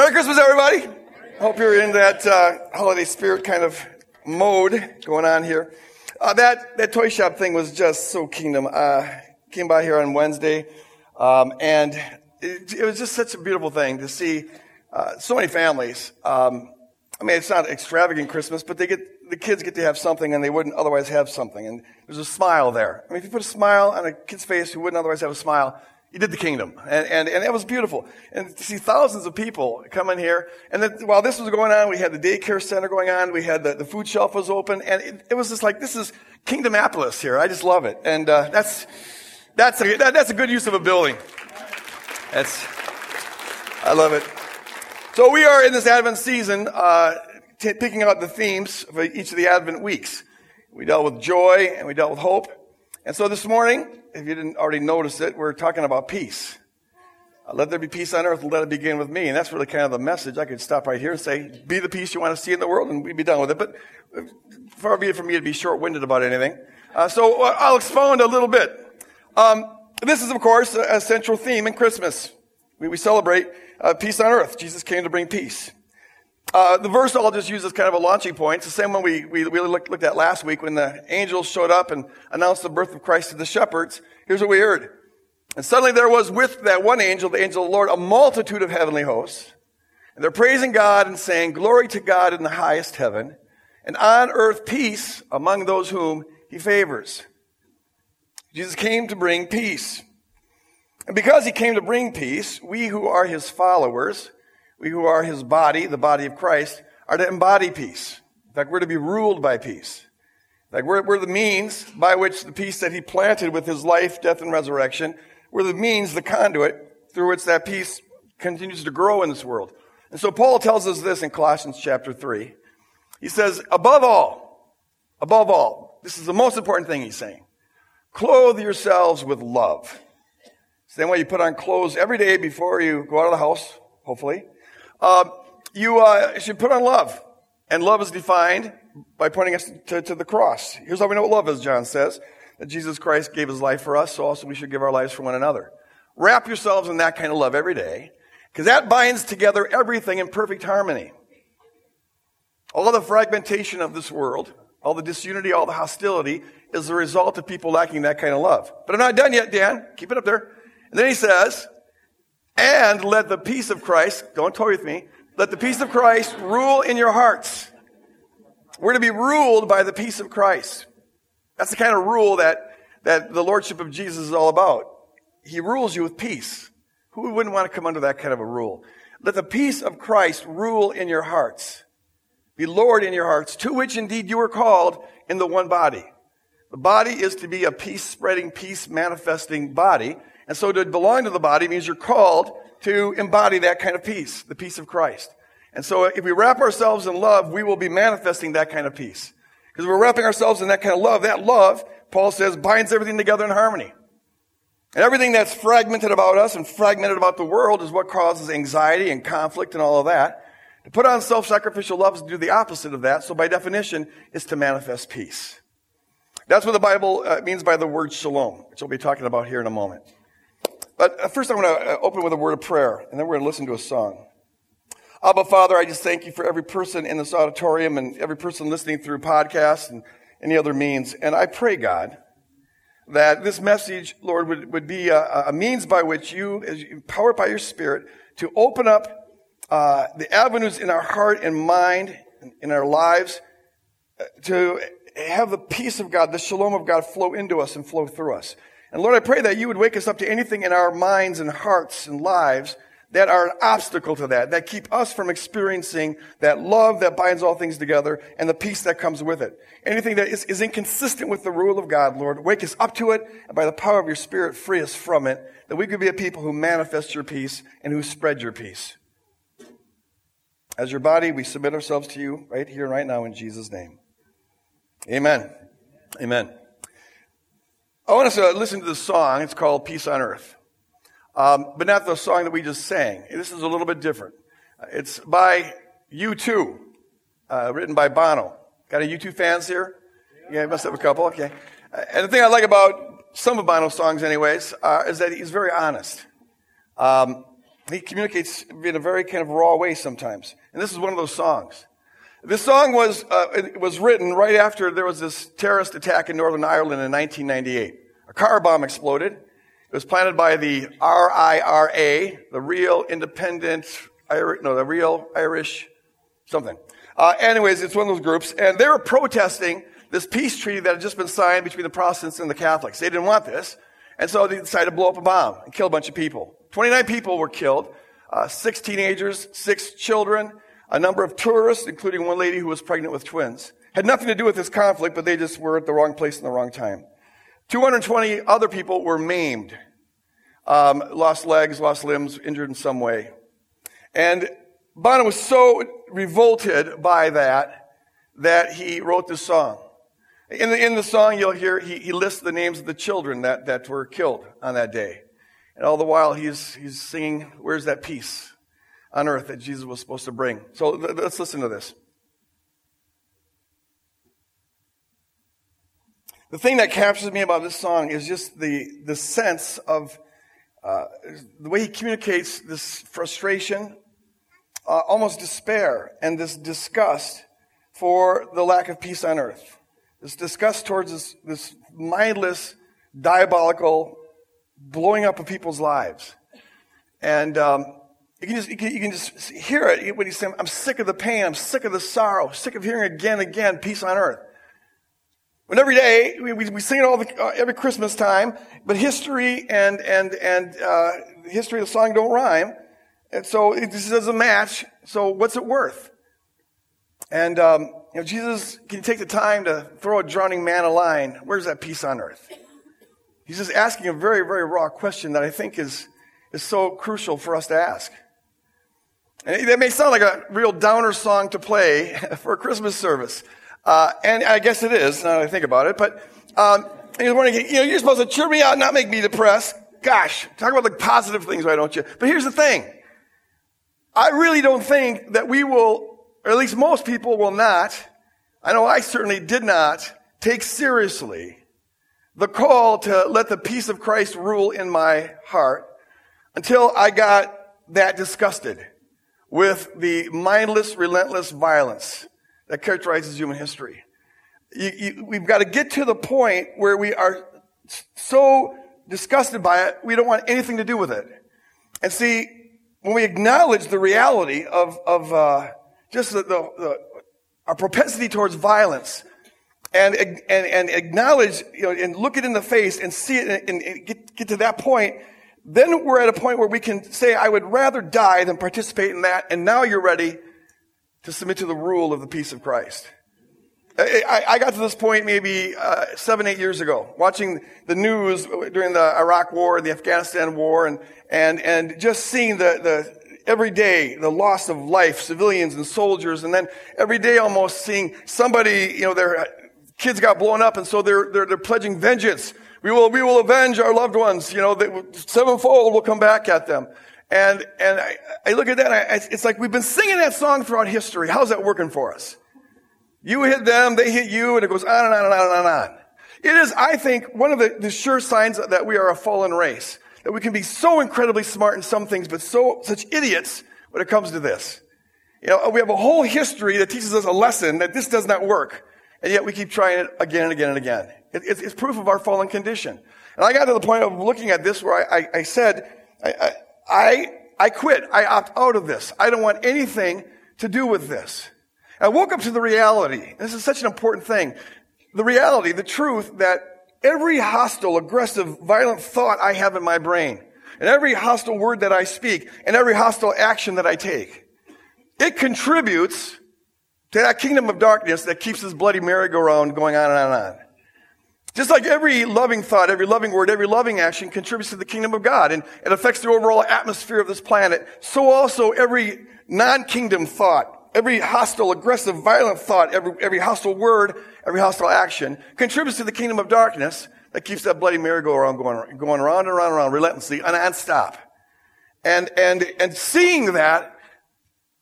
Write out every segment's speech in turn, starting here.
Merry Christmas, everybody. I Hope you're in that uh, holiday spirit kind of mode going on here. Uh, that that toy shop thing was just so kingdom. Uh, came by here on Wednesday, um, and it, it, was just such a beautiful thing to see uh, so many families. Um, I mean, it's not extravagant Christmas, but they get the kids get to have something and they wouldn't otherwise have something. And there's a smile there. I mean, if you put a smile on a kid's face who wouldn't otherwise have a smile, you did the kingdom. And, and, and it was beautiful. And to see thousands of people come in here. And then while this was going on, we had the daycare center going on. We had the, the food shelf was open. And it, it was just like, this is Kingdomapolis here. I just love it. And, uh, that's, that's a, that, that's a good use of a building. That's, I love it. So we are in this Advent season, uh, t- picking out the themes for each of the Advent weeks. We dealt with joy and we dealt with hope. And so this morning, if you didn't already notice it, we're talking about peace. Uh, let there be peace on earth, let it begin with me. And that's really kind of the message. I could stop right here and say, be the peace you want to see in the world, and we'd be done with it. But uh, far be it from me to be short-winded about anything. Uh, so uh, I'll expound a little bit. Um, this is, of course, a, a, central theme in Christmas. We, we celebrate uh, peace on earth. Jesus came to bring peace. Uh, the verse I'll just use as kind of a launching point. It's the same one we, we, we looked, looked, at last week when the angels showed up and announced the birth of Christ to the shepherds. Here's what we heard. And suddenly there was with that one angel, the angel of the Lord, a multitude of heavenly hosts. And they're praising God and saying, Glory to God in the highest heaven, and on earth peace among those whom he favors. Jesus came to bring peace. And because he came to bring peace, we who are his followers, we who are his body, the body of Christ, are to embody peace. In fact, we're to be ruled by peace. In fact, we're, we're the means by which the peace that he planted with his life, death, and resurrection, we're the means, the conduit through which that peace continues to grow in this world. And so Paul tells us this in Colossians chapter 3. He says, above all, above all, this is the most important thing he's saying. Clothe yourselves with love. Same way you put on clothes every day before you go out of the house, hopefully. Uh, you uh, should put on love. And love is defined by pointing us to, to, the cross. Here's how we know what love is, John says. That Jesus Christ gave his life for us, so also we should give our lives for one another. Wrap yourselves in that kind of love every day, because that binds together everything in perfect harmony. All the fragmentation of this world, all the disunity, all the hostility is the result of people lacking that kind of love. But I'm not done yet, Dan. Keep it up there. And then he says, and let the peace of Christ, don't toy with me, let the peace of Christ rule in your hearts. We're to be ruled by the peace of Christ. That's the kind of rule that, that the Lordship of Jesus is all about. He rules you with peace. Who wouldn't want to come under that kind of a rule? Let the peace of Christ rule in your hearts. Be Lord in your hearts, to which indeed you are called in the one body. The body is to be a peace spreading, peace manifesting body. And so to belong to the body means you're called to embody that kind of peace, the peace of Christ. And so if we wrap ourselves in love, we will be manifesting that kind of peace. Because we're wrapping ourselves in that kind of love. That love, Paul says, binds everything together in harmony. And everything that's fragmented about us and fragmented about the world is what causes anxiety and conflict and all of that. To put on self-sacrificial love is to do the opposite of that. So by definition, it's to manifest peace. That's what the Bible uh, means by the word shalom, which we'll be talking about here in a moment. But uh, first, I want to uh, open with a word of prayer, and then we're going to listen to a song. Abba, Father, I just thank you for every person in this auditorium and every person listening through podcasts and any other means. And I pray, God, that this message, Lord, would, would be a, a means by which you, as empowered by your Spirit, to open up uh, the avenues in our heart and mind, in our lives, uh, to have the peace of God, the shalom of God flow into us and flow through us. And Lord, I pray that you would wake us up to anything in our minds and hearts and lives that are an obstacle to that, that keep us from experiencing that love that binds all things together and the peace that comes with it. Anything that is, is inconsistent with the rule of God, Lord, wake us up to it and by the power of your Spirit, free us from it, that we could be a people who manifest your peace and who spread your peace. As your body, we submit ourselves to you right here and right now in Jesus' name. Amen. Amen. I want us to listen to this song. It's called Peace on Earth. Um, but not the song that we just sang. This is a little bit different. It's by U2, uh, written by Bono. Got any U2 fans here? Yeah, I must have a couple. Okay. And the thing I like about some of Bono's songs, anyways, uh, is that he's very honest. Um, he communicates in a very kind of raw way sometimes. And this is one of those songs. This song was, uh, was written right after there was this terrorist attack in Northern Ireland in 1998. A car bomb exploded. It was planted by the RIRA, the Real Independent, no, the Real Irish something. Uh, anyways, it's one of those groups, and they were protesting this peace treaty that had just been signed between the Protestants and the Catholics. They didn't want this, and so they decided to blow up a bomb and kill a bunch of people. 29 people were killed, uh, six teenagers, six children, a number of tourists, including one lady who was pregnant with twins. Had nothing to do with this conflict, but they just were at the wrong place in the wrong time. 220 other people were maimed, um, lost legs, lost limbs, injured in some way. And Bono was so revolted by that that he wrote this song. In the, in the song, you'll hear he, he lists the names of the children that, that were killed on that day. And all the while, he's, he's singing, Where's that peace on earth that Jesus was supposed to bring? So let's listen to this. The thing that captures me about this song is just the, the sense of uh, the way he communicates this frustration, uh, almost despair, and this disgust for the lack of peace on earth. This disgust towards this, this mindless, diabolical blowing up of people's lives. And um, you, can just, you, can, you can just hear it when he's saying, I'm sick of the pain, I'm sick of the sorrow, sick of hearing again and again, peace on earth. And every day, we, we, we sing it all the, uh, every Christmas time, but history and, and, and, uh, history of the song don't rhyme. And so it, this doesn't match. So what's it worth? And, um, you know, Jesus, can you take the time to throw a drowning man a line? Where's that peace on earth? He's just asking a very, very raw question that I think is, is so crucial for us to ask. And that may sound like a real downer song to play for a Christmas service. Uh, and I guess it is, now that I think about it. But um, you know, you're supposed to cheer me out, not make me depressed. Gosh, talk about the positive things, why don't you? But here's the thing. I really don't think that we will, or at least most people will not, I know I certainly did not, take seriously the call to let the peace of Christ rule in my heart until I got that disgusted with the mindless, relentless violence that characterizes human history. You, you, we've got to get to the point where we are so disgusted by it, we don't want anything to do with it. And see, when we acknowledge the reality of, of uh, just the, the, the, our propensity towards violence, and, and, and acknowledge, you know, and look it in the face and see it and, and get, get to that point, then we're at a point where we can say, I would rather die than participate in that, and now you're ready to submit to the rule of the peace of Christ. I, I got to this point maybe uh, seven, eight years ago, watching the news during the Iraq War, and the Afghanistan War, and and and just seeing the the every day the loss of life, civilians and soldiers, and then every day almost seeing somebody, you know, their kids got blown up, and so they're they're, they're pledging vengeance. We will we will avenge our loved ones. You know, they, sevenfold will come back at them. And, and I, I look at that, I, it's like we've been singing that song throughout history. How's that working for us? You hit them, they hit you, and it goes on and on and on and on. It is, I think, one of the, the sure signs that we are a fallen race. That we can be so incredibly smart in some things, but so, such idiots when it comes to this. You know, we have a whole history that teaches us a lesson that this does not work. And yet we keep trying it again and again and again. It, it's, it's, proof of our fallen condition. And I got to the point of looking at this where I, I, I said, I, I, I quit. I opt out of this. I don't want anything to do with this. I woke up to the reality. This is such an important thing. The reality, the truth that every hostile, aggressive, violent thought I have in my brain, and every hostile word that I speak, and every hostile action that I take, it contributes to that kingdom of darkness that keeps this bloody merry-go-round going on and on and on. Just like every loving thought, every loving word, every loving action contributes to the kingdom of God and it affects the overall atmosphere of this planet, so also every non-kingdom thought, every hostile, aggressive, violent thought, every, every hostile word, every hostile action contributes to the kingdom of darkness that keeps that bloody merry-go-round going, going around and around and around relentlessly and non-stop. And, and, and seeing that,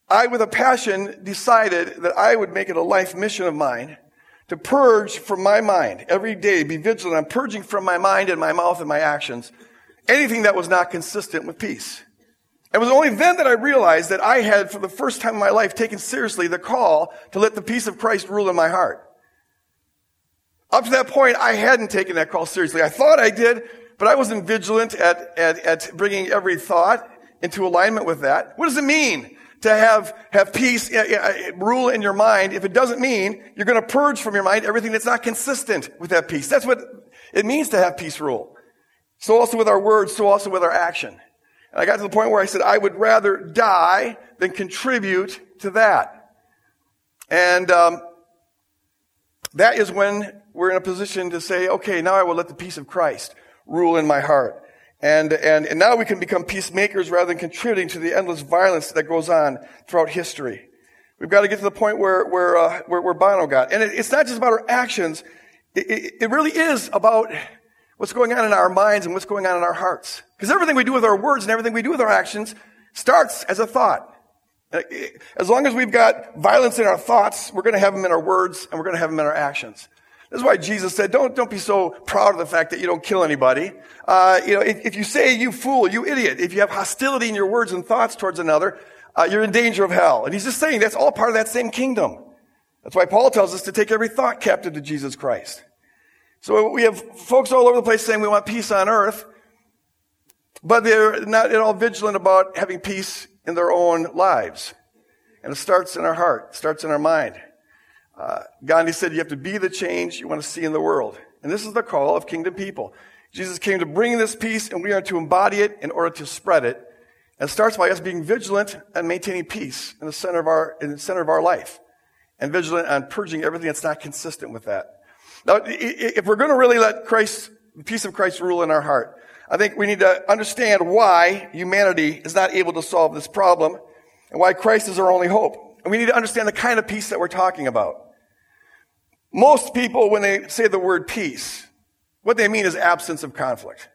I with a passion decided that I would make it a life mission of mine to purge from my mind every day, be vigilant. I'm purging from my mind and my mouth and my actions anything that was not consistent with peace. It was only then that I realized that I had, for the first time in my life, taken seriously the call to let the peace of Christ rule in my heart. Up to that point, I hadn't taken that call seriously. I thought I did, but I wasn't vigilant at, at, at bringing every thought into alignment with that. What does it mean to have, have peace uh, uh, rule in your mind if it doesn't mean you're going to purge from your mind everything that's not consistent with that peace? That's what it means to have peace rule. So also with our words, so also with our action. And I got to the point where I said, I would rather die than contribute to that. And um, that is when we're in a position to say, okay, now I will let the peace of Christ rule in my heart. And, and, and now we can become peacemakers rather than contributing to the endless violence that goes on throughout history. We've got to get to the point where, where, uh, where, where Bono got. And it, it's not just about our actions. It, it, it really is about what's going on in our minds and what's going on in our hearts. Because everything we do with our words and everything we do with our actions starts as a thought. As long as we've got violence in our thoughts, we're going to have them in our words and we're going to have them in our actions. That's why Jesus said, don't, don't be so proud of the fact that you don't kill anybody. Uh, you know, if, if, you say, you fool, you idiot, if you have hostility in your words and thoughts towards another, uh, you're in danger of hell. And he's just saying that's all part of that same kingdom. That's why Paul tells us to take every thought captive to Jesus Christ. So we have folks all over the place saying we want peace on earth, but they're not at all vigilant about having peace in their own lives. And it starts in our heart, starts in our mind. Uh, Gandhi said you have to be the change you want to see in the world. And this is the call of kingdom people. Jesus came to bring this peace and we are to embody it in order to spread it. And it starts by us being vigilant and maintaining peace in the center of our, in the center of our life. And vigilant on purging everything that's not consistent with that. Now, if we're going to really let Christ, the peace of Christ rule in our heart, I think we need to understand why humanity is not able to solve this problem and why Christ is our only hope. And we need to understand the kind of peace that we're talking about. Most people, when they say the word peace, what they mean is absence of conflict.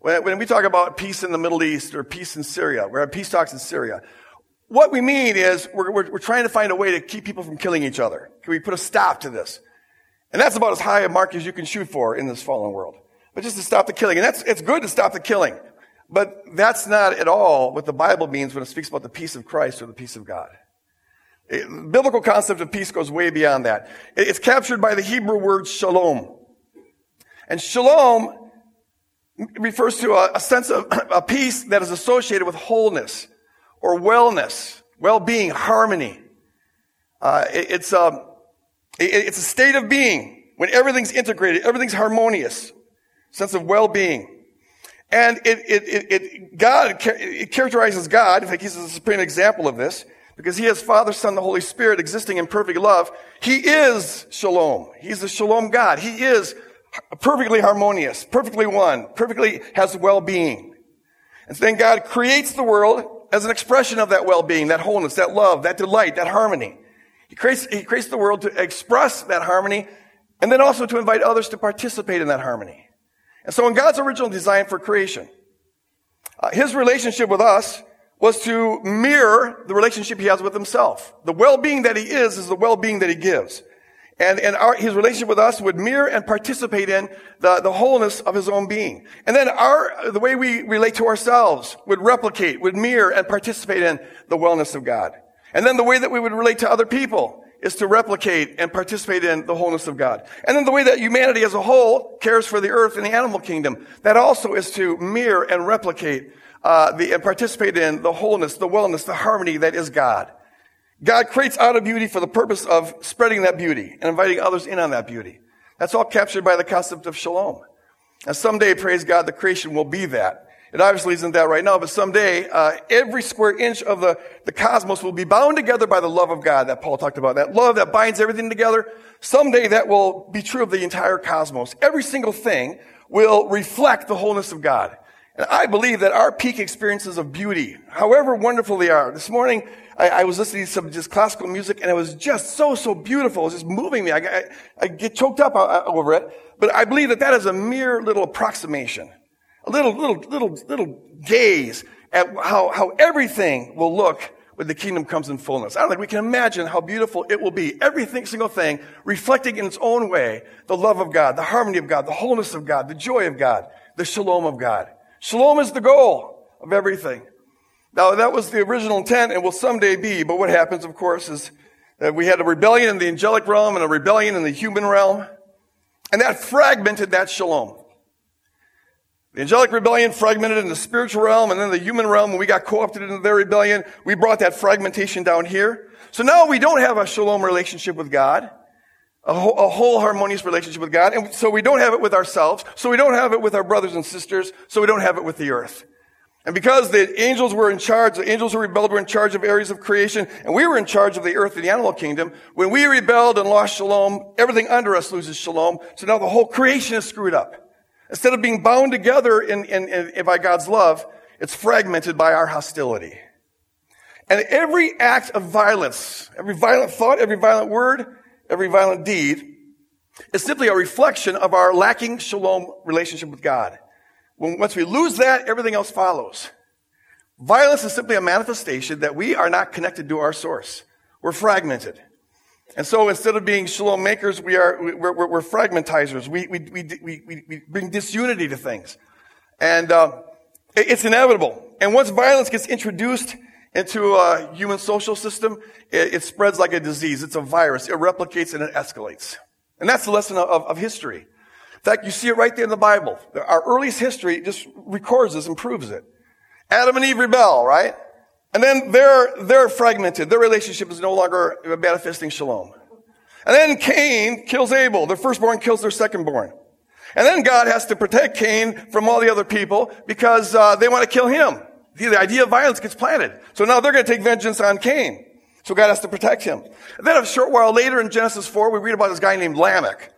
When, we talk about peace in the Middle East or peace in Syria, we're at peace talks in Syria, what we mean is we're, we're, we're, trying to find a way to keep people from killing each other. Can we put a stop to this? And that's about as high a mark as you can shoot for in this fallen world. But just to stop the killing. And that's, it's good to stop the killing. But that's not at all what the Bible means when it speaks about the peace of Christ or the peace of God. It, biblical concept of peace goes way beyond that. It, it's captured by the Hebrew word shalom. And shalom refers to a, a sense of a peace that is associated with wholeness or wellness, well-being, harmony. Uh, it, it's, a, um, it's a state of being when everything's integrated, everything's harmonious, sense of well-being. And it, it, it, God, it characterizes God, in fact, he's a supreme example of this, because he has Father, Son, the Holy Spirit existing in perfect love. He is shalom. He's the shalom God. He is perfectly harmonious, perfectly one, perfectly has well-being. And then God creates the world as an expression of that well-being, that wholeness, that love, that delight, that harmony. He creates, he creates the world to express that harmony and then also to invite others to participate in that harmony. And so in God's original design for creation, uh, his relationship with us was to mirror the relationship he has with himself. The well-being that he is is the well-being that he gives. And, and our, his relationship with us would mirror and participate in the, the wholeness of his own being. And then our, the way we relate to ourselves would replicate, would mirror and participate in the wellness of God. And then the way that we would relate to other people is to replicate and participate in the wholeness of God. And then the way that humanity as a whole cares for the earth and the animal kingdom, that also is to mirror and replicate uh, the, and participate in the wholeness, the wellness, the harmony that is God. God creates out of beauty for the purpose of spreading that beauty and inviting others in on that beauty. That's all captured by the concept of shalom. And someday, praise God, the creation will be that. It obviously isn't that right now, but someday, uh, every square inch of the, the cosmos will be bound together by the love of God that Paul talked about. That love that binds everything together. Someday that will be true of the entire cosmos. Every single thing will reflect the wholeness of God. And I believe that our peak experiences of beauty, however wonderful they are, this morning I, I was listening to some just classical music and it was just so, so beautiful. It was just moving me. I, I, I get choked up uh, over it. But I believe that that is a mere little approximation, a little, little, little, little gaze at how, how everything will look when the kingdom comes in fullness. I don't think we can imagine how beautiful it will be. Every single thing reflecting in its own way the love of God, the harmony of God, the wholeness of God, the joy of God, the shalom of God. Shalom is the goal of everything. Now, that was the original intent and will someday be, but what happens, of course, is that we had a rebellion in the angelic realm and a rebellion in the human realm, and that fragmented that shalom. The angelic rebellion fragmented in the spiritual realm, and then the human realm, when we got co-opted into their rebellion, we brought that fragmentation down here. So now we don't have a shalom relationship with God, a whole, a whole harmonious relationship with God, and so we don't have it with ourselves, so we don't have it with our brothers and sisters, so we don't have it with the earth. And because the angels were in charge, the angels who rebelled were in charge of areas of creation, and we were in charge of the earth and the animal kingdom, when we rebelled and lost shalom, everything under us loses shalom, so now the whole creation is screwed up. Instead of being bound together in, in, in, by God's love, it's fragmented by our hostility. And every act of violence, every violent thought, every violent word, every violent deed is simply a reflection of our lacking shalom relationship with God. When, once we lose that, everything else follows. Violence is simply a manifestation that we are not connected to our source. We're fragmented. And so instead of being shalom makers, we are, we're, we're, we're fragmentizers. We, we, we, we, we bring disunity to things. And, uh, it's inevitable. And once violence gets introduced into a human social system, it, it, spreads like a disease. It's a virus. It replicates and it escalates. And that's the lesson of, of, of history. In fact, you see it right there in the Bible. Our earliest history just records this and proves it. Adam and Eve rebel, right? And then they're, they're fragmented. Their relationship is no longer manifesting shalom. And then Cain kills Abel. Their firstborn kills their secondborn. And then God has to protect Cain from all the other people because uh, they want to kill him. The idea of violence gets planted. So now they're going to take vengeance on Cain. So God has to protect him. And then a short while later in Genesis 4, we read about this guy named Lamech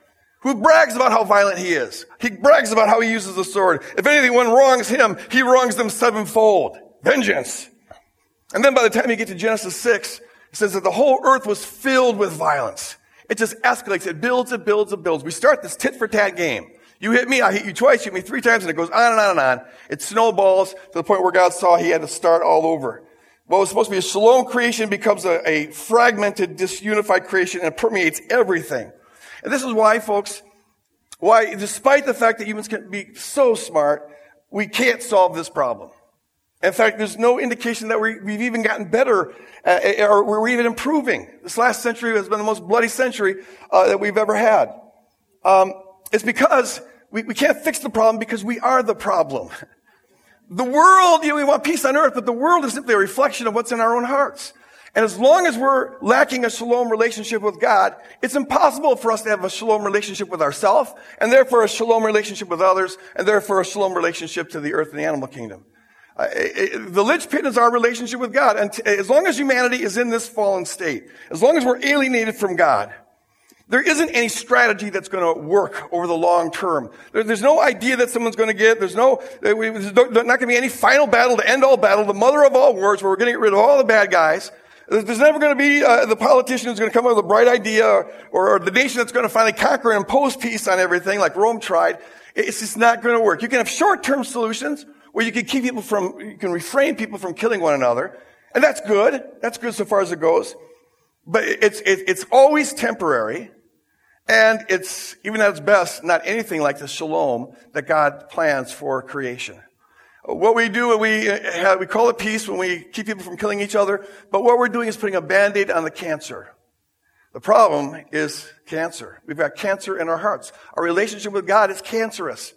who brags about how violent he is. He brags about how he uses the sword. If anyone wrongs him, he wrongs them sevenfold. Vengeance. And then by the time you get to Genesis 6, it says that the whole earth was filled with violence. It just escalates. It builds, it builds, it builds. We start this tit for tat game. You hit me, I hit you twice, you hit me three times, and it goes on and on and on. It snowballs to the point where God saw he had to start all over. What was supposed to be a shalom creation becomes a, a fragmented, disunified creation and permeates everything. And this is why, folks, why, despite the fact that humans can be so smart, we can't solve this problem. In fact, there's no indication that we have even gotten better, uh, or we're even improving. This last century has been the most bloody century uh, that we've ever had. Um, it's because we, we can't fix the problem because we are the problem. The world, you know, we want peace on earth, but the world is simply a reflection of what's in our own hearts. And as long as we're lacking a shalom relationship with God, it's impossible for us to have a shalom relationship with ourselves, and therefore a shalom relationship with others, and therefore a shalom relationship to the earth and the animal kingdom. Uh, the linchpin is our relationship with God. And t- as long as humanity is in this fallen state, as long as we're alienated from God, there isn't any strategy that's going to work over the long term. There, there's no idea that someone's going to get. There's no, there's not going to be any final battle to end all battle, the mother of all wars, where we're going to get rid of all the bad guys. There's never going to be uh, the politician who's going to come up with a bright idea or, or, the nation that's going to finally conquer and impose peace on everything like Rome tried. It's just not going to work. You can have short-term solutions where you can keep people from, you can refrain people from killing one another. And that's good. That's good so far as it goes. But it's, it's always temporary. And it's, even at its best, not anything like the shalom that God plans for creation. What we do, we, have, we call it peace when we keep people from killing each other, but what we're doing is putting a band-aid on the cancer. The problem is cancer. We've got cancer in our hearts. Our relationship with God is cancerous.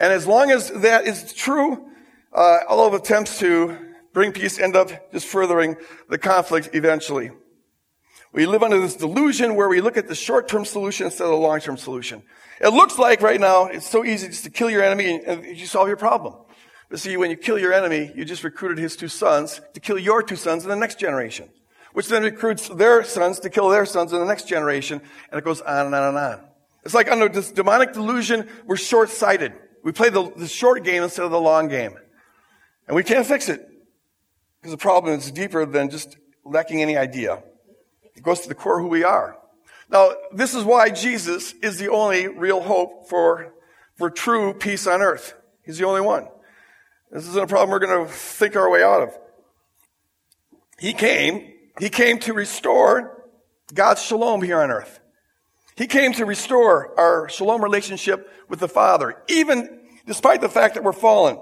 And as long as that is true, uh, all of attempts to bring peace end up just furthering the conflict eventually. We live under this delusion where we look at the short-term solution instead of the long-term solution. It looks like right now it's so easy just to kill your enemy and you solve your problem. But see, when you kill your enemy, you just recruited his two sons to kill your two sons in the next generation, which then recruits their sons to kill their sons in the next generation, and it goes on and on and on. It's like under this demonic delusion, we're short-sighted. We play the, the short game instead of the long game. And we can't fix it. Because the problem is deeper than just lacking any idea. It goes to the core of who we are. Now, this is why Jesus is the only real hope for, for true peace on earth. He's the only one. This isn't a problem we're going to think our way out of. He came, he came to restore God's shalom here on earth. He came to restore our shalom relationship with the Father, even despite the fact that we're fallen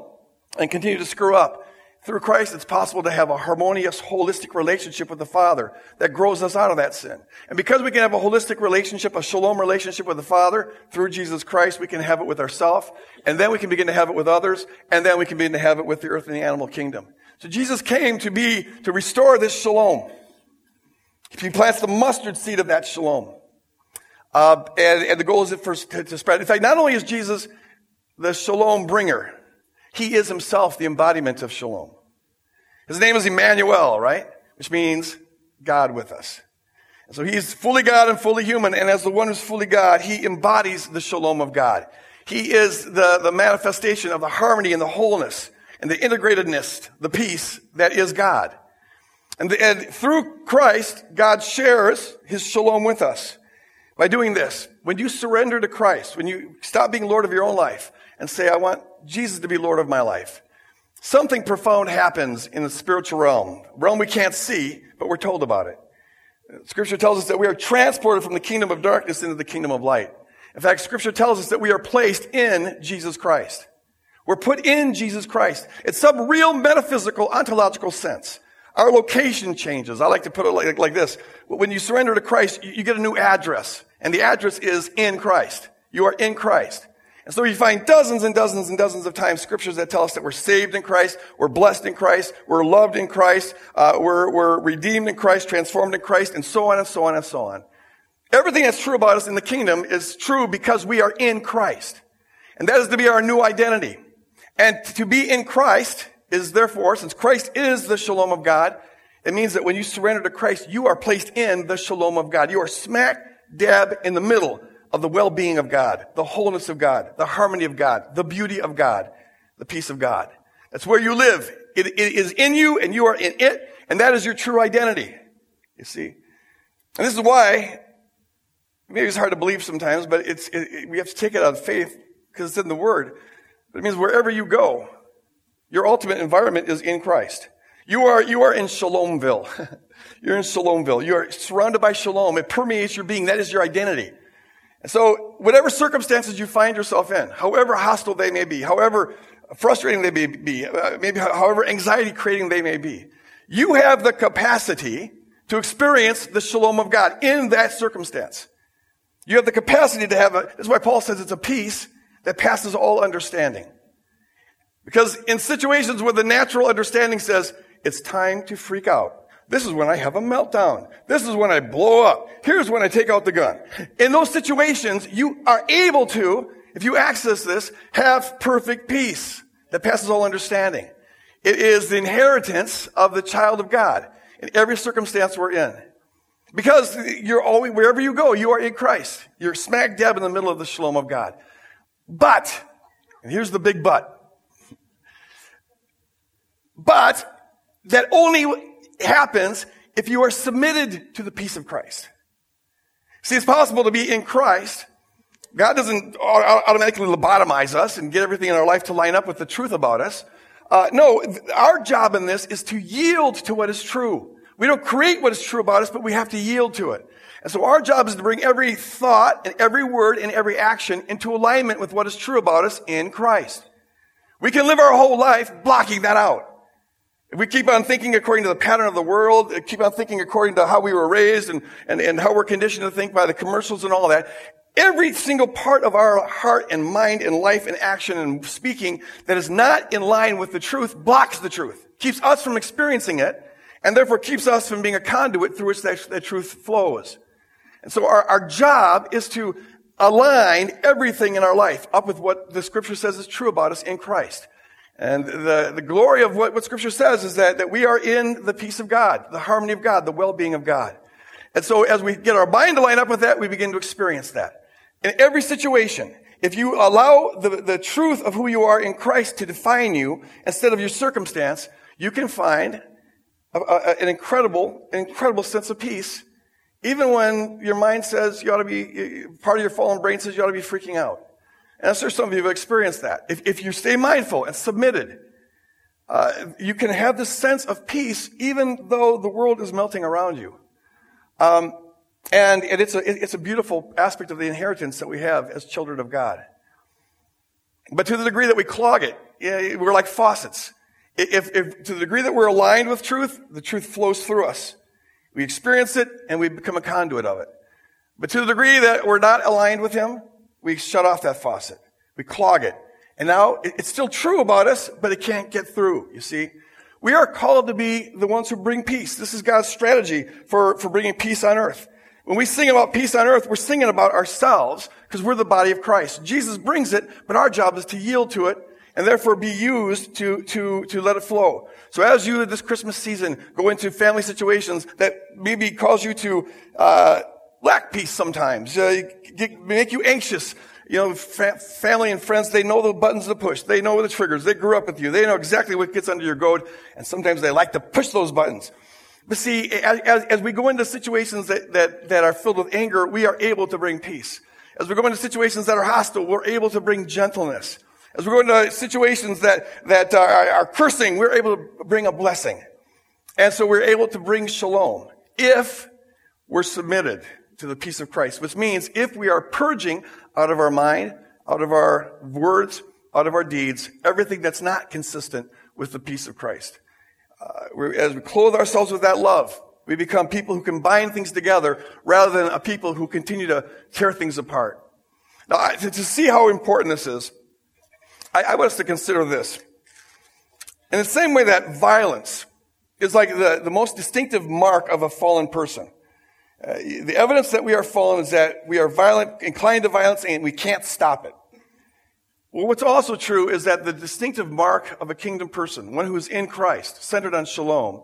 and continue to screw up. Through Christ, it's possible to have a harmonious, holistic relationship with the Father that grows us out of that sin. And because we can have a holistic relationship, a shalom relationship with the Father through Jesus Christ, we can have it with ourselves, and then we can begin to have it with others, and then we can begin to have it with the earth and the animal kingdom. So Jesus came to be, to restore this shalom. He plants the mustard seed of that shalom. Uh, and, and, the goal is for, to, to spread. In fact, not only is Jesus the shalom bringer, he is himself the embodiment of shalom. His name is Emmanuel, right? Which means God with us. So he's fully God and fully human. And as the one who's fully God, he embodies the shalom of God. He is the, the manifestation of the harmony and the wholeness and the integratedness, the peace that is God. And, the, and through Christ, God shares his shalom with us. By doing this, when you surrender to Christ, when you stop being Lord of your own life and say, I want Jesus to be Lord of my life, something profound happens in the spiritual realm, realm we can't see, but we're told about it. Scripture tells us that we are transported from the kingdom of darkness into the kingdom of light. In fact, scripture tells us that we are placed in Jesus Christ. We're put in Jesus Christ. It's some real metaphysical, ontological sense. Our location changes. I like to put it like, like this. When you surrender to Christ, you get a new address. And the address is in Christ. You are in Christ. And so we find dozens and dozens and dozens of times scriptures that tell us that we're saved in Christ, we're blessed in Christ, we're loved in Christ, uh, we're, we're redeemed in Christ, transformed in Christ, and so on and so on and so on. Everything that's true about us in the kingdom is true because we are in Christ. And that is to be our new identity. And to be in Christ is therefore, since Christ is the shalom of God, it means that when you surrender to Christ, you are placed in the shalom of God. You are smack dab in the middle of the well-being of God, the wholeness of God, the harmony of God, the beauty of God, the peace of God. That's where you live. It, it is in you and you are in it, and that is your true identity. You see? And this is why, maybe it's hard to believe sometimes, but it's, it, we have to take it on faith because it's in the Word. But it means wherever you go, your ultimate environment is in Christ. You are, you are in Shalomville. You're in Shalomville. You are surrounded by Shalom. It permeates your being. That is your identity. And so, whatever circumstances you find yourself in, however hostile they may be, however frustrating they may be, uh, maybe however anxiety creating they may be, you have the capacity to experience the shalom of God in that circumstance. You have the capacity to have a, that's why Paul says it's a peace that passes all understanding. Because in situations where the natural understanding says, it's time to freak out, this is when I have a meltdown. This is when I blow up. Here's when I take out the gun. In those situations, you are able to, if you access this, have perfect peace that passes all understanding. It is the inheritance of the child of God in every circumstance we're in. Because you're always, wherever you go, you are in Christ. You're smack dab in the middle of the shalom of God. But, and here's the big but. But, that only happens if you are submitted to the peace of Christ. See, it's possible to be in Christ. God doesn't automatically lobotomize us and get everything in our life to line up with the truth about us. Uh, no, our job in this is to yield to what is true. We don't create what is true about us, but we have to yield to it. And so our job is to bring every thought and every word and every action into alignment with what is true about us in Christ. We can live our whole life blocking that out. We keep on thinking according to the pattern of the world, uh, keep on thinking according to how we were raised and, and, and how we're conditioned to think by the commercials and all that, every single part of our heart and mind and life and action and speaking that is not in line with the truth blocks the truth, keeps us from experiencing it, and therefore keeps us from being a conduit through which that, that truth flows. And so our, our job is to align everything in our life up with what the scripture says is true about us in Christ. And the, the glory of what, what scripture says is that, that we are in the peace of God, the harmony of God, the well-being of God. And so as we get our mind to line up with that, we begin to experience that. In every situation, if you allow the, the truth of who you are in Christ to define you instead of your circumstance, you can find a, a, an incredible, incredible sense of peace, even when your mind says you ought to be, part of your fallen brain says you ought to be freaking out. And I'm sure some of you have experienced that. If, if you stay mindful and submitted, uh, you can have this sense of peace even though the world is melting around you. Um, and, and it's, a, it's a beautiful aspect of the inheritance that we have as children of God. But to the degree that we clog it, we're like faucets. If, if, to the degree that we're aligned with truth, the truth flows through us. We experience it and we become a conduit of it. But to the degree that we're not aligned with Him, we shut off that faucet. We clog it. And now it's still true about us, but it can't get through, you see. We are called to be the ones who bring peace. This is God's strategy for, for bringing peace on earth. When we sing about peace on earth, we're singing about ourselves because we're the body of Christ. Jesus brings it, but our job is to yield to it and therefore be used to, to, to let it flow. So as you this Christmas season go into family situations that maybe cause you to, uh, lack peace sometimes, uh, make you anxious, you know, fa- family and friends, they know the buttons to push. They know the triggers. They grew up with you. They know exactly what gets under your goat. And sometimes they like to push those buttons. But see, as, as we go into situations that, that, that are filled with anger, we are able to bring peace. As we go into situations that are hostile, we're able to bring gentleness. As we go into situations that, that are, are cursing, we're able to bring a blessing. And so we're able to bring shalom if we're submitted to the peace of Christ, which means if we are purging out of our mind, out of our words, out of our deeds, everything that's not consistent with the peace of Christ. Uh, as we clothe ourselves with that love, we become people who can bind things together rather than a people who continue to tear things apart. Now, to, to see how important this is, I, I want us to consider this. In the same way that violence is like the, the most distinctive mark of a fallen person. Uh, the evidence that we are fallen is that we are violent, inclined to violence, and we can't stop it. Well, what's also true is that the distinctive mark of a kingdom person, one who is in Christ, centered on shalom,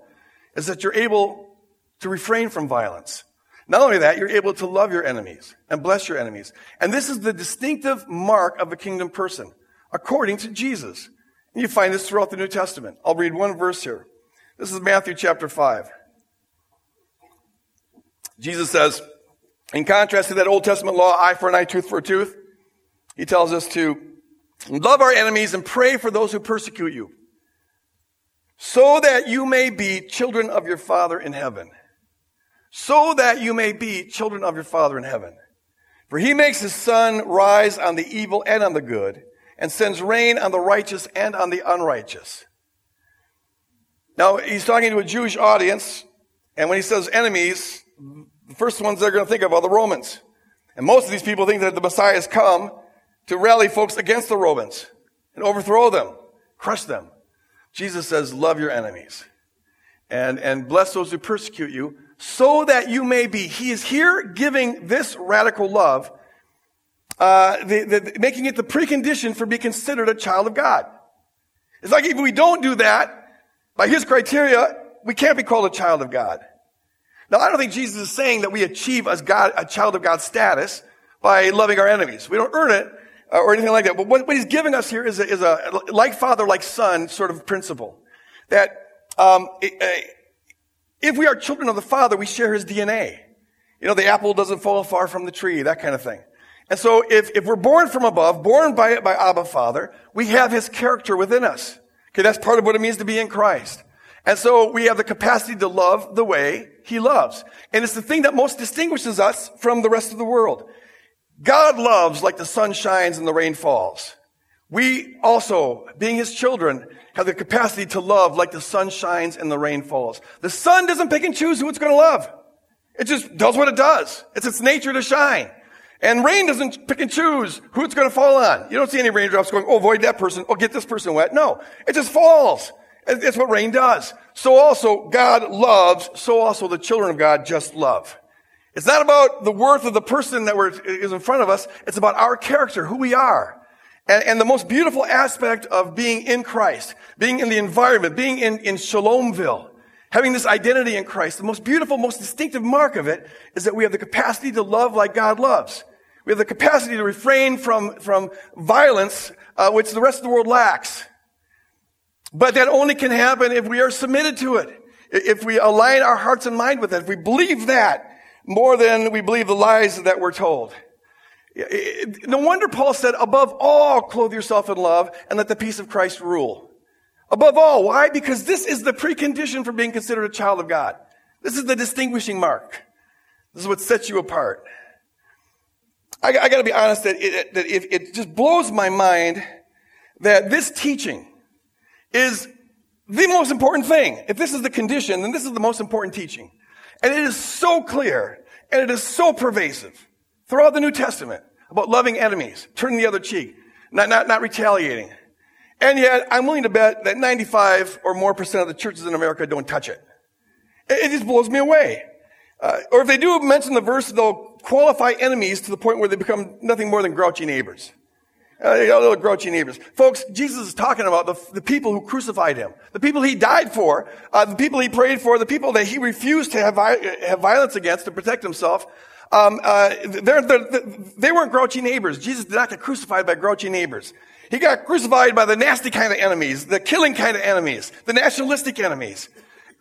is that you're able to refrain from violence. Not only that, you're able to love your enemies and bless your enemies. And this is the distinctive mark of a kingdom person, according to Jesus. And you find this throughout the New Testament. I'll read one verse here. This is Matthew chapter 5. Jesus says, in contrast to that Old Testament law, eye for an eye, tooth for a tooth, he tells us to love our enemies and pray for those who persecute you, so that you may be children of your Father in heaven. So that you may be children of your Father in heaven. For he makes his sun rise on the evil and on the good, and sends rain on the righteous and on the unrighteous. Now, he's talking to a Jewish audience, and when he says enemies, the first ones they're going to think of are the Romans. And most of these people think that the Messiah has come to rally folks against the Romans and overthrow them, crush them. Jesus says, love your enemies and, and bless those who persecute you so that you may be. He is here giving this radical love, uh, the, the, making it the precondition for being considered a child of God. It's like if we don't do that, by his criteria, we can't be called a child of God. Now, I don't think Jesus is saying that we achieve God, a child of God status by loving our enemies. We don't earn it uh, or anything like that. But what, what he's giving us here is a, is a like father, like son sort of principle. That um, if we are children of the Father, we share his DNA. You know, the apple doesn't fall far from the tree, that kind of thing. And so if, if we're born from above, born by, by Abba Father, we have his character within us. Okay, that's part of what it means to be in Christ. And so we have the capacity to love the way he loves. And it's the thing that most distinguishes us from the rest of the world. God loves like the sun shines and the rain falls. We also, being his children, have the capacity to love like the sun shines and the rain falls. The sun doesn't pick and choose who it's going to love. It just does what it does. It's its nature to shine. And rain doesn't pick and choose who it's going to fall on. You don't see any raindrops going, oh, avoid that person, oh, get this person wet. No. It just falls. It's what rain does. So also God loves, so also the children of God just love. It's not about the worth of the person that is in front of us. It's about our character, who we are. And, and, the most beautiful aspect of being in Christ, being in the environment, being in, in Shalomville, having this identity in Christ, the most beautiful, most distinctive mark of it is that we have the capacity to love like God loves. We have the capacity to refrain from, from violence, uh, which the rest of the world lacks. But that only can happen if we are submitted to it. If we align our hearts and mind with it. If we believe that more than we believe the lies that we're told. No wonder Paul said, above all, clothe yourself in love and let the peace of Christ rule. Above all. Why? Because this is the precondition for being considered a child of God. This is the distinguishing mark. This is what sets you apart. I, I gotta be honest that, it, that if, it just blows my mind that this teaching is the most important thing. If this is the condition, then this is the most important teaching. And it is so clear and it is so pervasive throughout the New Testament about loving enemies, turning the other cheek, not, not, not retaliating. And yet, I'm willing to bet that 95 or more percent of the churches in America don't touch it. It, it just blows me away. Uh, or if they do mention the verse, they'll qualify enemies to the point where they become nothing more than grouchy neighbors. Uh, little grouchy neighbors. Folks, Jesus is talking about the, the people who crucified him, the people he died for, uh, the people he prayed for, the people that he refused to have, have violence against to protect himself. Um, uh, they're, they're, they weren't grouchy neighbors. Jesus did not get crucified by grouchy neighbors. He got crucified by the nasty kind of enemies, the killing kind of enemies, the nationalistic enemies.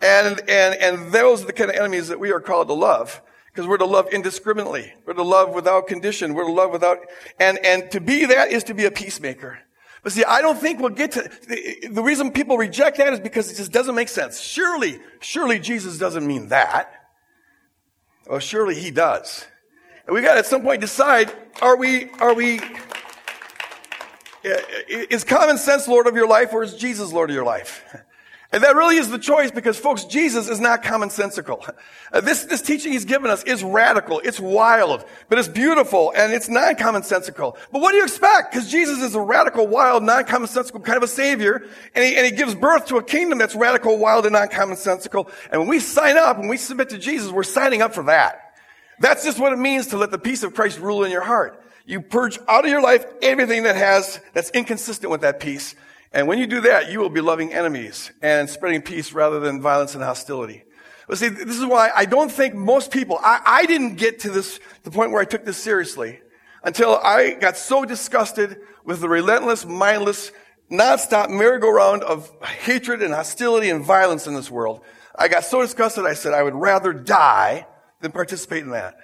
And, and, and those are the kind of enemies that we are called to love. Because we're to love indiscriminately. We're to love without condition. We're to love without, and, and to be that is to be a peacemaker. But see, I don't think we'll get to, the, the reason people reject that is because it just doesn't make sense. Surely, surely Jesus doesn't mean that. Well, surely he does. And we got to at some point decide, are we, are we, uh, is common sense Lord of your life or is Jesus Lord of your life? And that really is the choice because folks, Jesus is not commonsensical. Uh, this, this teaching he's given us is radical, it's wild, but it's beautiful and it's non-commonsensical. But what do you expect? Because Jesus is a radical, wild, non-commonsensical kind of a savior and he, and he gives birth to a kingdom that's radical, wild, and non-commonsensical. And when we sign up and we submit to Jesus, we're signing up for that. That's just what it means to let the peace of Christ rule in your heart. You purge out of your life everything that has, that's inconsistent with that peace. And when you do that, you will be loving enemies and spreading peace rather than violence and hostility. But see, this is why I don't think most people, I, I didn't get to this, the point where I took this seriously until I got so disgusted with the relentless, mindless, nonstop merry-go-round of hatred and hostility and violence in this world. I got so disgusted, I said I would rather die than participate in that.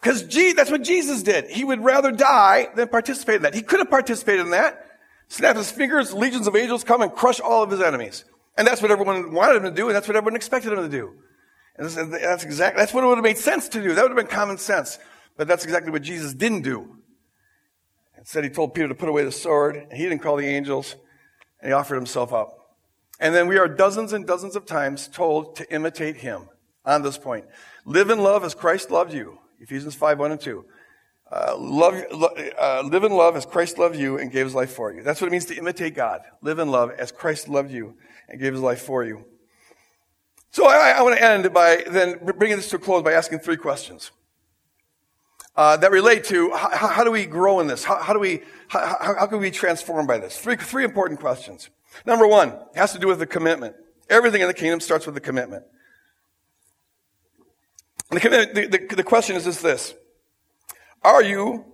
Because that's what Jesus did. He would rather die than participate in that. He could have participated in that snap his fingers, legions of angels come and crush all of his enemies. And that's what everyone wanted him to do, and that's what everyone expected him to do. And that's exactly, that's what it would have made sense to do. That would have been common sense. But that's exactly what Jesus didn't do. Instead, he told Peter to put away the sword, and he didn't call the angels, and he offered himself up. And then we are dozens and dozens of times told to imitate him on this point. Live in love as Christ loved you. Ephesians 5, 1 and 2. Uh, uh, live in love as Christ loved you and gave his life for you. That's what it means to imitate God. Live in love as Christ loved you and gave his life for you. So I, I want to end by then bringing this to a close by asking three questions uh, that relate to how, how, do we grow in this? How, how do we, how, how, can we be transformed by this? Three, three important questions. Number one has to do with the commitment. Everything in the kingdom starts with the commitment. The, the, the, the question is, is this. Are you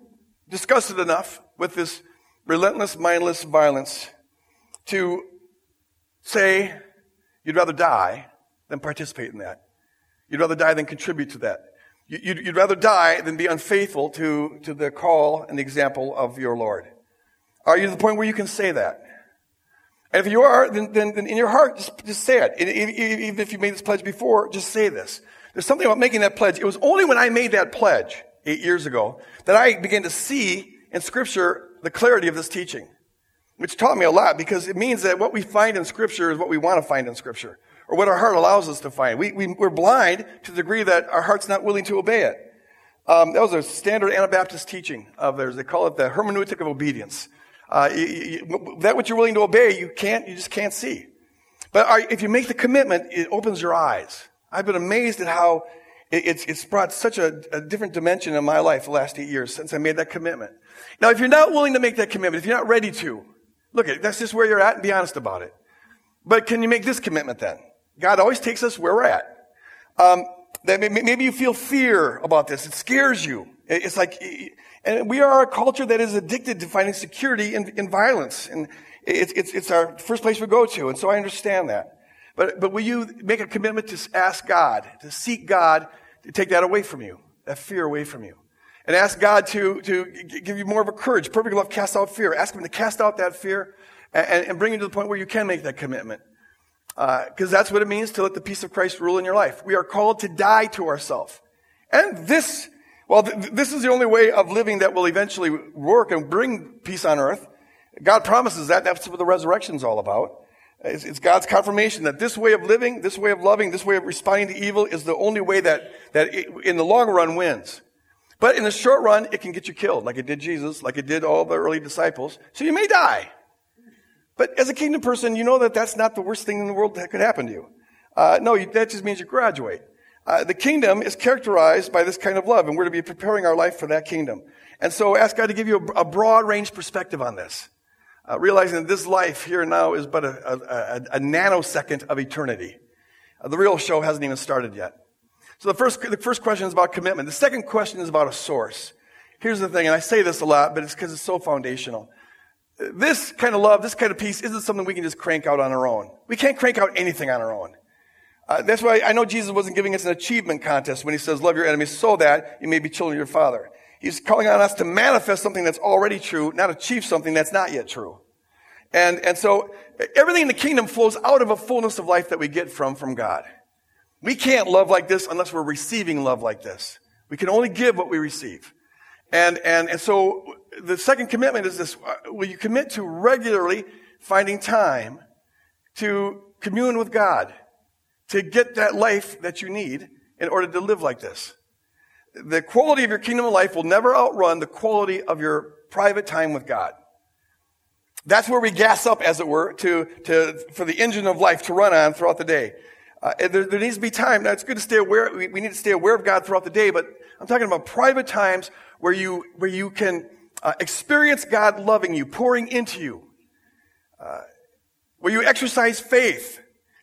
disgusted enough with this relentless, mindless violence to say you'd rather die than participate in that? You'd rather die than contribute to that. You'd, you'd rather die than be unfaithful to, to the call and the example of your Lord. Are you to the point where you can say that? And if you are, then, then, then in your heart, just, just say it. Even if you made this pledge before, just say this. There's something about making that pledge. It was only when I made that pledge eight years ago, that I began to see in scripture the clarity of this teaching, which taught me a lot because it means that what we find in scripture is what we want to find in scripture or what our heart allows us to find. We, we, we're blind to the degree that our heart's not willing to obey it. Um, that was a standard Anabaptist teaching of theirs. They call it the hermeneutic of obedience. Uh, you, you, that what you're willing to obey, you can't, you just can't see. But are, if you make the commitment, it opens your eyes. I've been amazed at how it's, it's brought such a, a different dimension in my life the last eight years since I made that commitment. Now, if you're not willing to make that commitment, if you're not ready to, look, at that's just where you're at and be honest about it. But can you make this commitment then? God always takes us where we're at. Um, that maybe you feel fear about this. It scares you. It's like, and we are a culture that is addicted to finding security in, in violence. And it's, it's, it's our first place we go to. And so I understand that. But, but will you make a commitment to ask God, to seek God take that away from you, that fear away from you. And ask God to, to give you more of a courage. Perfect love casts out fear. Ask Him to cast out that fear and, and bring you to the point where you can make that commitment. Because uh, that's what it means to let the peace of Christ rule in your life. We are called to die to ourselves. And this, well, th- this is the only way of living that will eventually work and bring peace on earth. God promises that. That's what the resurrection is all about. It's, it's, God's confirmation that this way of living, this way of loving, this way of responding to evil is the only way that, that it, in the long run wins. But in the short run, it can get you killed, like it did Jesus, like it did all the early disciples. So you may die. But as a kingdom person, you know that that's not the worst thing in the world that could happen to you. Uh, no, that just means you graduate. Uh, the kingdom is characterized by this kind of love, and we're to be preparing our life for that kingdom. And so ask God to give you a, a broad range perspective on this. Uh, realizing that this life here and now is but a, a, a nanosecond of eternity. Uh, the real show hasn't even started yet. So the first, the first question is about commitment. The second question is about a source. Here's the thing, and I say this a lot, but it's because it's so foundational. This kind of love, this kind of peace isn't something we can just crank out on our own. We can't crank out anything on our own. Uh, that's why I know Jesus wasn't giving us an achievement contest when he says, love your enemies so that you may be children of your father. He's calling on us to manifest something that's already true, not achieve something that's not yet true. And, and so everything in the kingdom flows out of a fullness of life that we get from, from God. We can't love like this unless we're receiving love like this. We can only give what we receive. And, and, and so the second commitment is this. Uh, will you commit to regularly finding time to commune with God, to get that life that you need in order to live like this? The quality of your kingdom of life will never outrun the quality of your private time with God. That's where we gas up, as it were, to, to, for the engine of life to run on throughout the day. Uh, there, there, needs to be time. Now, it's good to stay aware. We, we, need to stay aware of God throughout the day, but I'm talking about private times where you, where you can uh, experience God loving you, pouring into you, uh, where you exercise faith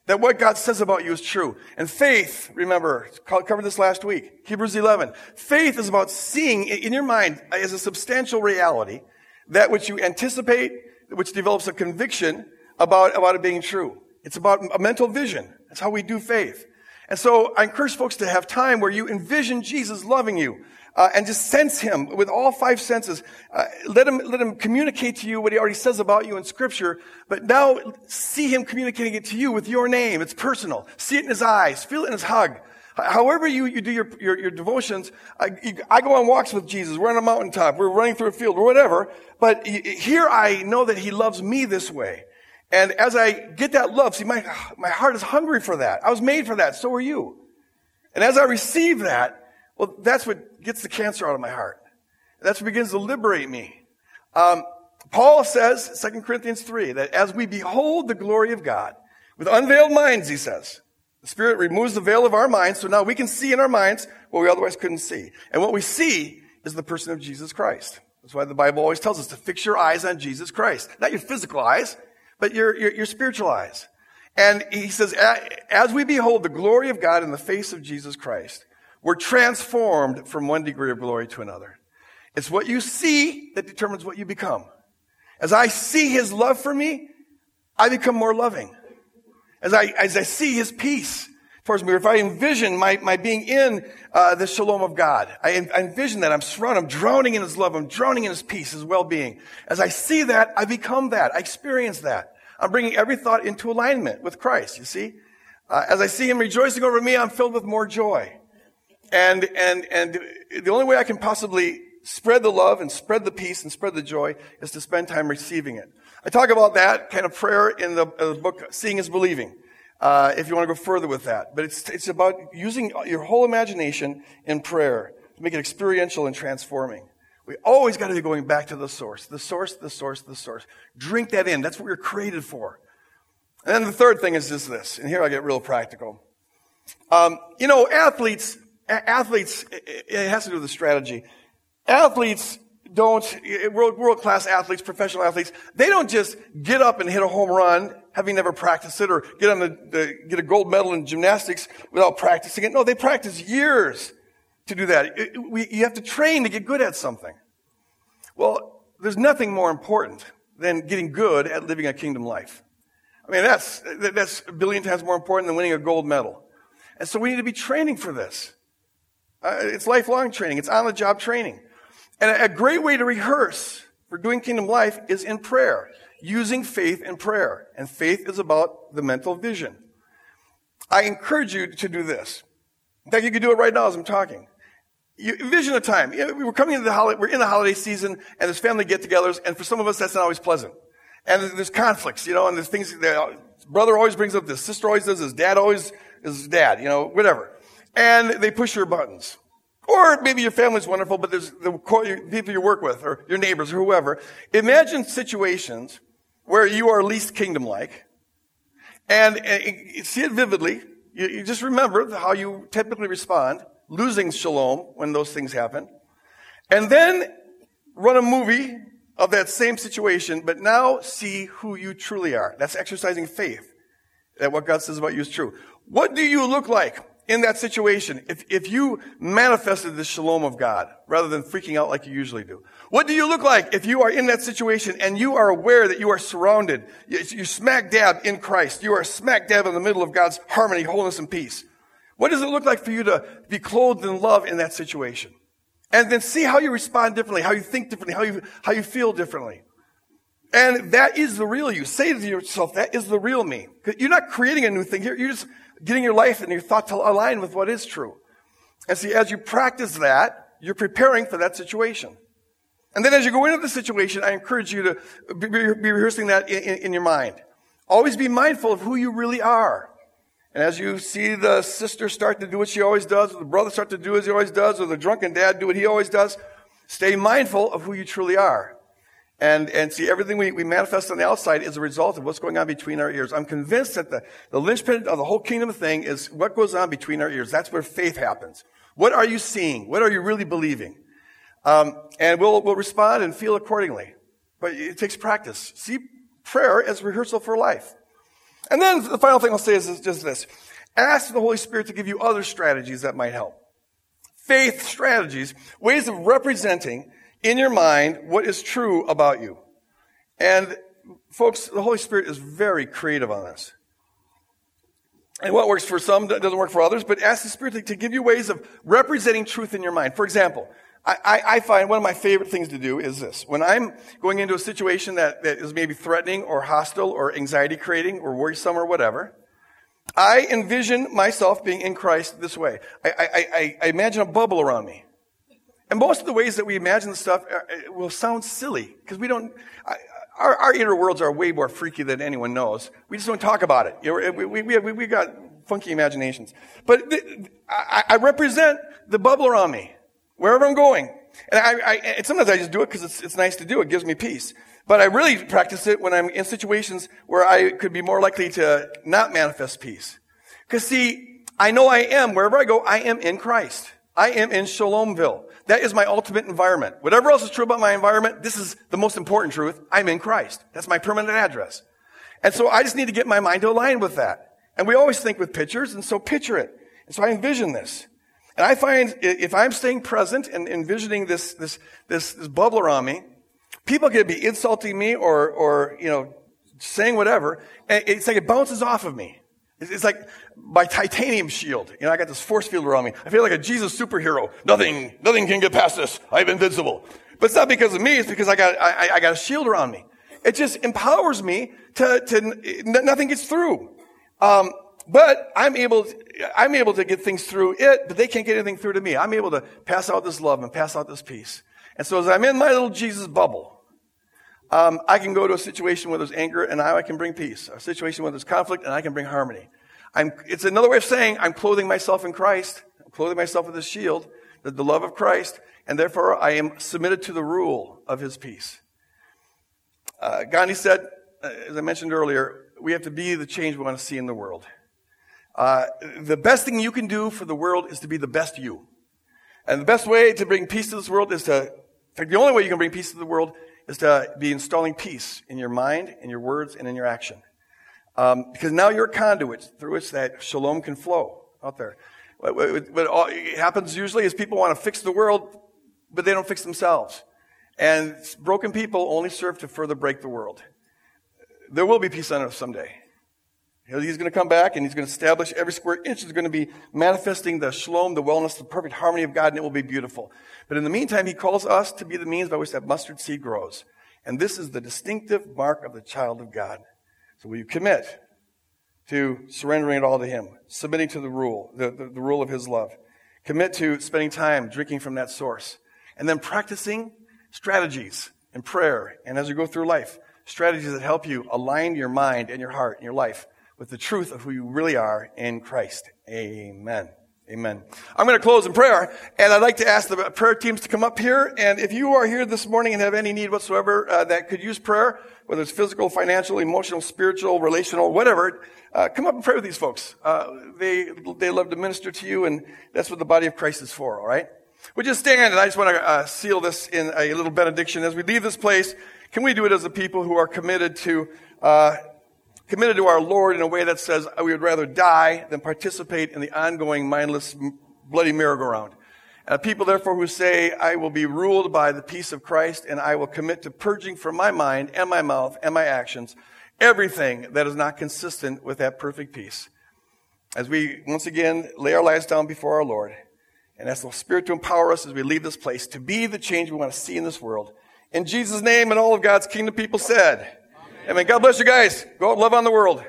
that what God says about you is true. And faith, remember, covered this last week, Hebrews 11. Faith is about seeing in your mind as a substantial reality that which you anticipate, which develops a conviction about, about it being true. It's about a mental vision. That's how we do faith. And so I encourage folks to have time where you envision Jesus loving you. Uh, and just sense him with all five senses. Uh, let him let him communicate to you what he already says about you in Scripture. But now see him communicating it to you with your name. It's personal. See it in his eyes. Feel it in his hug. However you, you do your, your, your devotions, I, you, I, go on walks with Jesus. We're on a mountaintop. We're running through a field or whatever. But here I know that he loves me this way. And as I get that love, see, my, my heart is hungry for that. I was made for that. So are you. And as I receive that, well, that's what gets the cancer out of my heart. That's what begins to liberate me. Um, Paul says, 2 Corinthians 3, that as we behold the glory of God, with unveiled minds, he says, the Spirit removes the veil of our minds, so now we can see in our minds what we otherwise couldn't see. And what we see is the person of Jesus Christ. That's why the Bible always tells us to fix your eyes on Jesus Christ. Not your physical eyes, but your, your, your spiritual eyes. And he says, as we behold the glory of God in the face of Jesus Christ, we're transformed from one degree of glory to another. It's what you see that determines what you become. As I see his love for me, I become more loving. As I, as I see his peace towards me, or if I envision my, my being in uh, the shalom of God, I, I envision that I'm surrounded, I'm drowning in his love, I'm drowning in his peace, his well-being. As I see that, I become that. I experience that. I'm bringing every thought into alignment with Christ, you see? Uh, as I see him rejoicing over me, I'm filled with more joy. And, and, and the only way I can possibly spread the love and spread the peace and spread the joy is to spend time receiving it. I talk about that kind of prayer in the, uh, book Seeing is Believing. Uh, if you want to go further with that. But it's, it's about using your whole imagination in prayer to make it experiential and transforming. We always got to be going back to the source, the source, the source, the source. Drink that in. That's what we are created for. And then the third thing is just this, and here I get real practical. Um, you know, athletes, athletes, it has to do with the strategy. Athletes don't, world, world class athletes, professional athletes, they don't just get up and hit a home run having never practiced it or get on the, the, get a gold medal in gymnastics without practicing it. No, they practice years to do that. It, we, you have to train to get good at something. Well, there's nothing more important than getting good at living a kingdom life. I mean, that's, that's a billion times more important than winning a gold medal. And so we need to be training for this. Uh, it's lifelong training. It's on the job training. And a great way to rehearse for doing kingdom life is in prayer, using faith in prayer. And faith is about the mental vision. I encourage you to do this. In fact, you can do it right now as I'm talking. You envision a time. We were coming into the holiday, we're in the holiday season, and there's family get-togethers, and for some of us, that's not always pleasant. And there's conflicts, you know, and there's things that brother always brings up this, sister always does this, dad always is dad, you know, whatever. And they push your buttons. Or maybe your family's wonderful, but there's the people you work with or your neighbors or whoever. Imagine situations where you are least kingdom-like and, and see it vividly. You, you just remember how you typically respond, losing shalom when those things happen. And then run a movie of that same situation, but now see who you truly are. That's exercising faith that what God says about you is true. What do you look like? In that situation, if, if you manifested the shalom of God rather than freaking out like you usually do? What do you look like if you are in that situation and you are aware that you are surrounded? You're smack dab in Christ. You are smack dab in the middle of God's harmony, wholeness, and peace. What does it look like for you to be clothed in love in that situation? And then see how you respond differently, how you think differently, how you, how you feel differently. And that is the real you. Say to yourself, that is the real me. You're not creating a new thing here. You're just getting your life and your thought to align with what is true. And see, as you practice that, you're preparing for that situation. And then as you go into the situation, I encourage you to be, rehearsing that in, in, in your mind. Always be mindful of who you really are. And as you see the sister start to do what she always does, or the brother start to do as he always does, or the drunken dad do what he always does, stay mindful of who you truly are. And, and see, everything we, we manifest on the outside is a result of what's going on between our ears. I'm convinced that the, the linchpin of the whole kingdom thing is what goes on between our ears. That's where faith happens. What are you seeing? What are you really believing? Um, and we'll, we'll respond and feel accordingly. But it takes practice. See prayer as rehearsal for life. And then the final thing I'll say is just this. Ask the Holy Spirit to give you other strategies that might help. Faith strategies, ways of representing in your mind what is true about you. And folks, the Holy Spirit is very creative on this. And what works for some doesn't work for others, but ask the Spirit to, give you ways of representing truth in your mind. For example, I, I, find one of my favorite things to do is this. When I'm going into a situation that, that is maybe threatening or hostile or anxiety creating or worrisome or whatever, I envision myself being in Christ this way. I, I, I imagine a bubble around me. And most of the ways that we imagine stuff uh, will sound silly because we don't. Our, our, inner worlds are way more freaky than anyone knows. We just don't talk about it. You know, we, we, we, we got funky imaginations. But the, I, I, represent the bubble around me wherever I'm going. And, I, I, and sometimes I just do it because it's, it's nice to do. It gives me peace. But I really practice it when I'm in situations where I could be more likely to not manifest peace. Because see, I know I am, wherever I go, I am in Christ. I am in Shalomville. That is my ultimate environment. Whatever else is true about my environment, this is the most important truth. I'm in Christ. That's my permanent address. And so I just need to get my mind to align with that. And we always think with pictures, and so picture it. And so I envision this. And I find if I'm staying present and envisioning this, this, this, this bubble around me, people could be insulting me or, or, you know, saying whatever. And it's like it bounces off of me. It's like my titanium shield. You know, I got this force field around me. I feel like a Jesus superhero. Nothing, nothing can get past this. I'm invincible. But it's not because of me. It's because I got, I, I got a shield around me. It just empowers me to, to, nothing gets through. Um, but I'm able, I'm able to get things through it, but they can't get anything through to me. I'm able to pass out this love and pass out this peace. And so as I'm in my little Jesus bubble, um, I can go to a situation where there's anger and I can bring peace. A situation where there's conflict and I can bring harmony. I'm, it's another way of saying I'm clothing myself in Christ. I'm clothing myself with a shield, the, the love of Christ, and therefore I am submitted to the rule of his peace. Uh, Gandhi said, uh, as I mentioned earlier, we have to be the change we want to see in the world. Uh, the best thing you can do for the world is to be the best you. And the best way to bring peace to this world is to, in fact, the only way you can bring peace to the world is to be installing peace in your mind, in your words, and in your action. Um, because now you're a conduit through which that shalom can flow out there. What, what, what happens usually is people want to fix the world, but they don't fix themselves. And broken people only serve to further break the world. There will be peace on earth someday. He's going to come back and he's going to establish every square inch is going to be manifesting the shalom, the wellness, the perfect harmony of God, and it will be beautiful. But in the meantime, he calls us to be the means by which that mustard seed grows. And this is the distinctive mark of the child of God. So will you commit to surrendering it all to him, submitting to the rule, the, the, the rule of his love? Commit to spending time drinking from that source. And then practicing strategies in prayer and as you go through life, strategies that help you align your mind and your heart and your life with the truth of who you really are in Christ. Amen. Amen. I'm going to close in prayer, and I'd like to ask the prayer teams to come up here. And if you are here this morning and have any need whatsoever uh, that could use prayer, whether it's physical, financial, emotional, spiritual, relational, whatever, uh, come up and pray with these folks. Uh, they they love to minister to you, and that's what the body of Christ is for. All right. We just stand, and I just want to uh, seal this in a little benediction as we leave this place. Can we do it as a people who are committed to uh, committed to our Lord in a way that says we would rather die than participate in the ongoing mindless, bloody merry-go-round. And people, therefore, who say, I will be ruled by the peace of Christ and I will commit to purging from my mind and my mouth and my actions everything that is not consistent with that perfect peace. As we once again lay our lives down before our Lord and ask the Spirit to empower us as we leave this place to be the change we want to see in this world. In Jesus' name and all of God's kingdom people said, Amen. God bless you guys. Go out and love on the world.